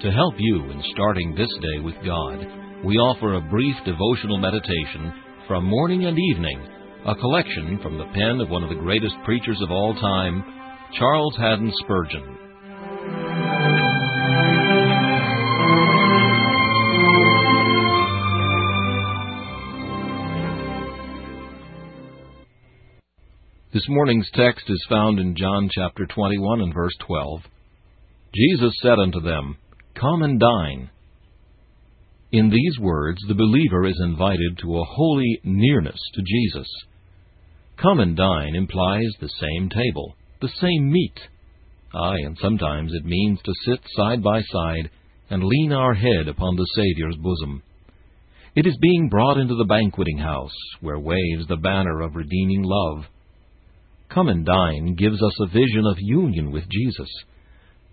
To help you in starting this day with God, we offer a brief devotional meditation from morning and evening, a collection from the pen of one of the greatest preachers of all time, Charles Haddon Spurgeon. This morning's text is found in John chapter 21 and verse 12. Jesus said unto them, Come and dine. In these words, the believer is invited to a holy nearness to Jesus. Come and dine implies the same table, the same meat. Aye, and sometimes it means to sit side by side and lean our head upon the Saviour's bosom. It is being brought into the banqueting house, where waves the banner of redeeming love. Come and dine gives us a vision of union with Jesus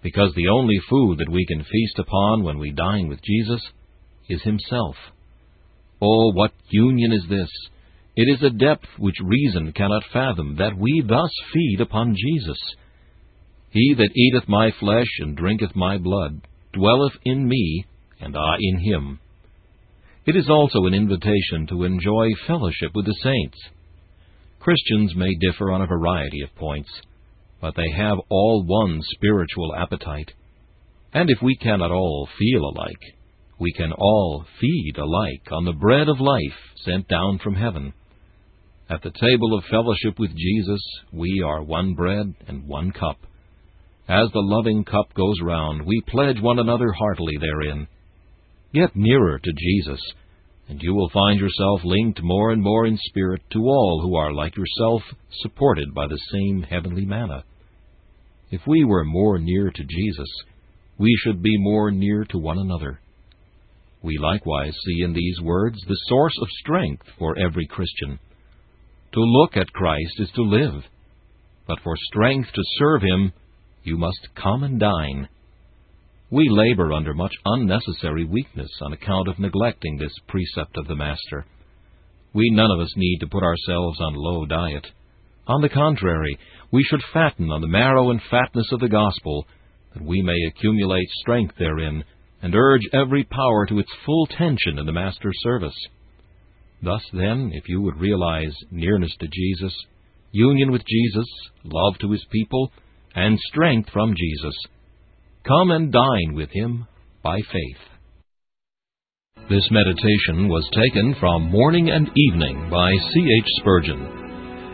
because the only food that we can feast upon when we dine with Jesus is Himself. Oh, what union is this! It is a depth which reason cannot fathom, that we thus feed upon Jesus. He that eateth my flesh and drinketh my blood dwelleth in me, and I in him. It is also an invitation to enjoy fellowship with the saints. Christians may differ on a variety of points but they have all one spiritual appetite. And if we cannot all feel alike, we can all feed alike on the bread of life sent down from heaven. At the table of fellowship with Jesus, we are one bread and one cup. As the loving cup goes round, we pledge one another heartily therein. Get nearer to Jesus, and you will find yourself linked more and more in spirit to all who are like yourself, supported by the same heavenly manna. If we were more near to Jesus, we should be more near to one another. We likewise see in these words the source of strength for every Christian. To look at Christ is to live, but for strength to serve Him, you must come and dine. We labor under much unnecessary weakness on account of neglecting this precept of the Master. We none of us need to put ourselves on low diet. On the contrary, we should fatten on the marrow and fatness of the gospel, that we may accumulate strength therein, and urge every power to its full tension in the Master's service. Thus, then, if you would realize nearness to Jesus, union with Jesus, love to his people, and strength from Jesus, come and dine with him by faith. This meditation was taken from Morning and Evening by C. H. Spurgeon.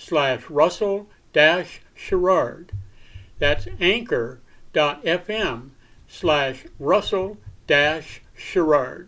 slash russell dash sherrard. That's anchor.fm slash russell dash sherrard.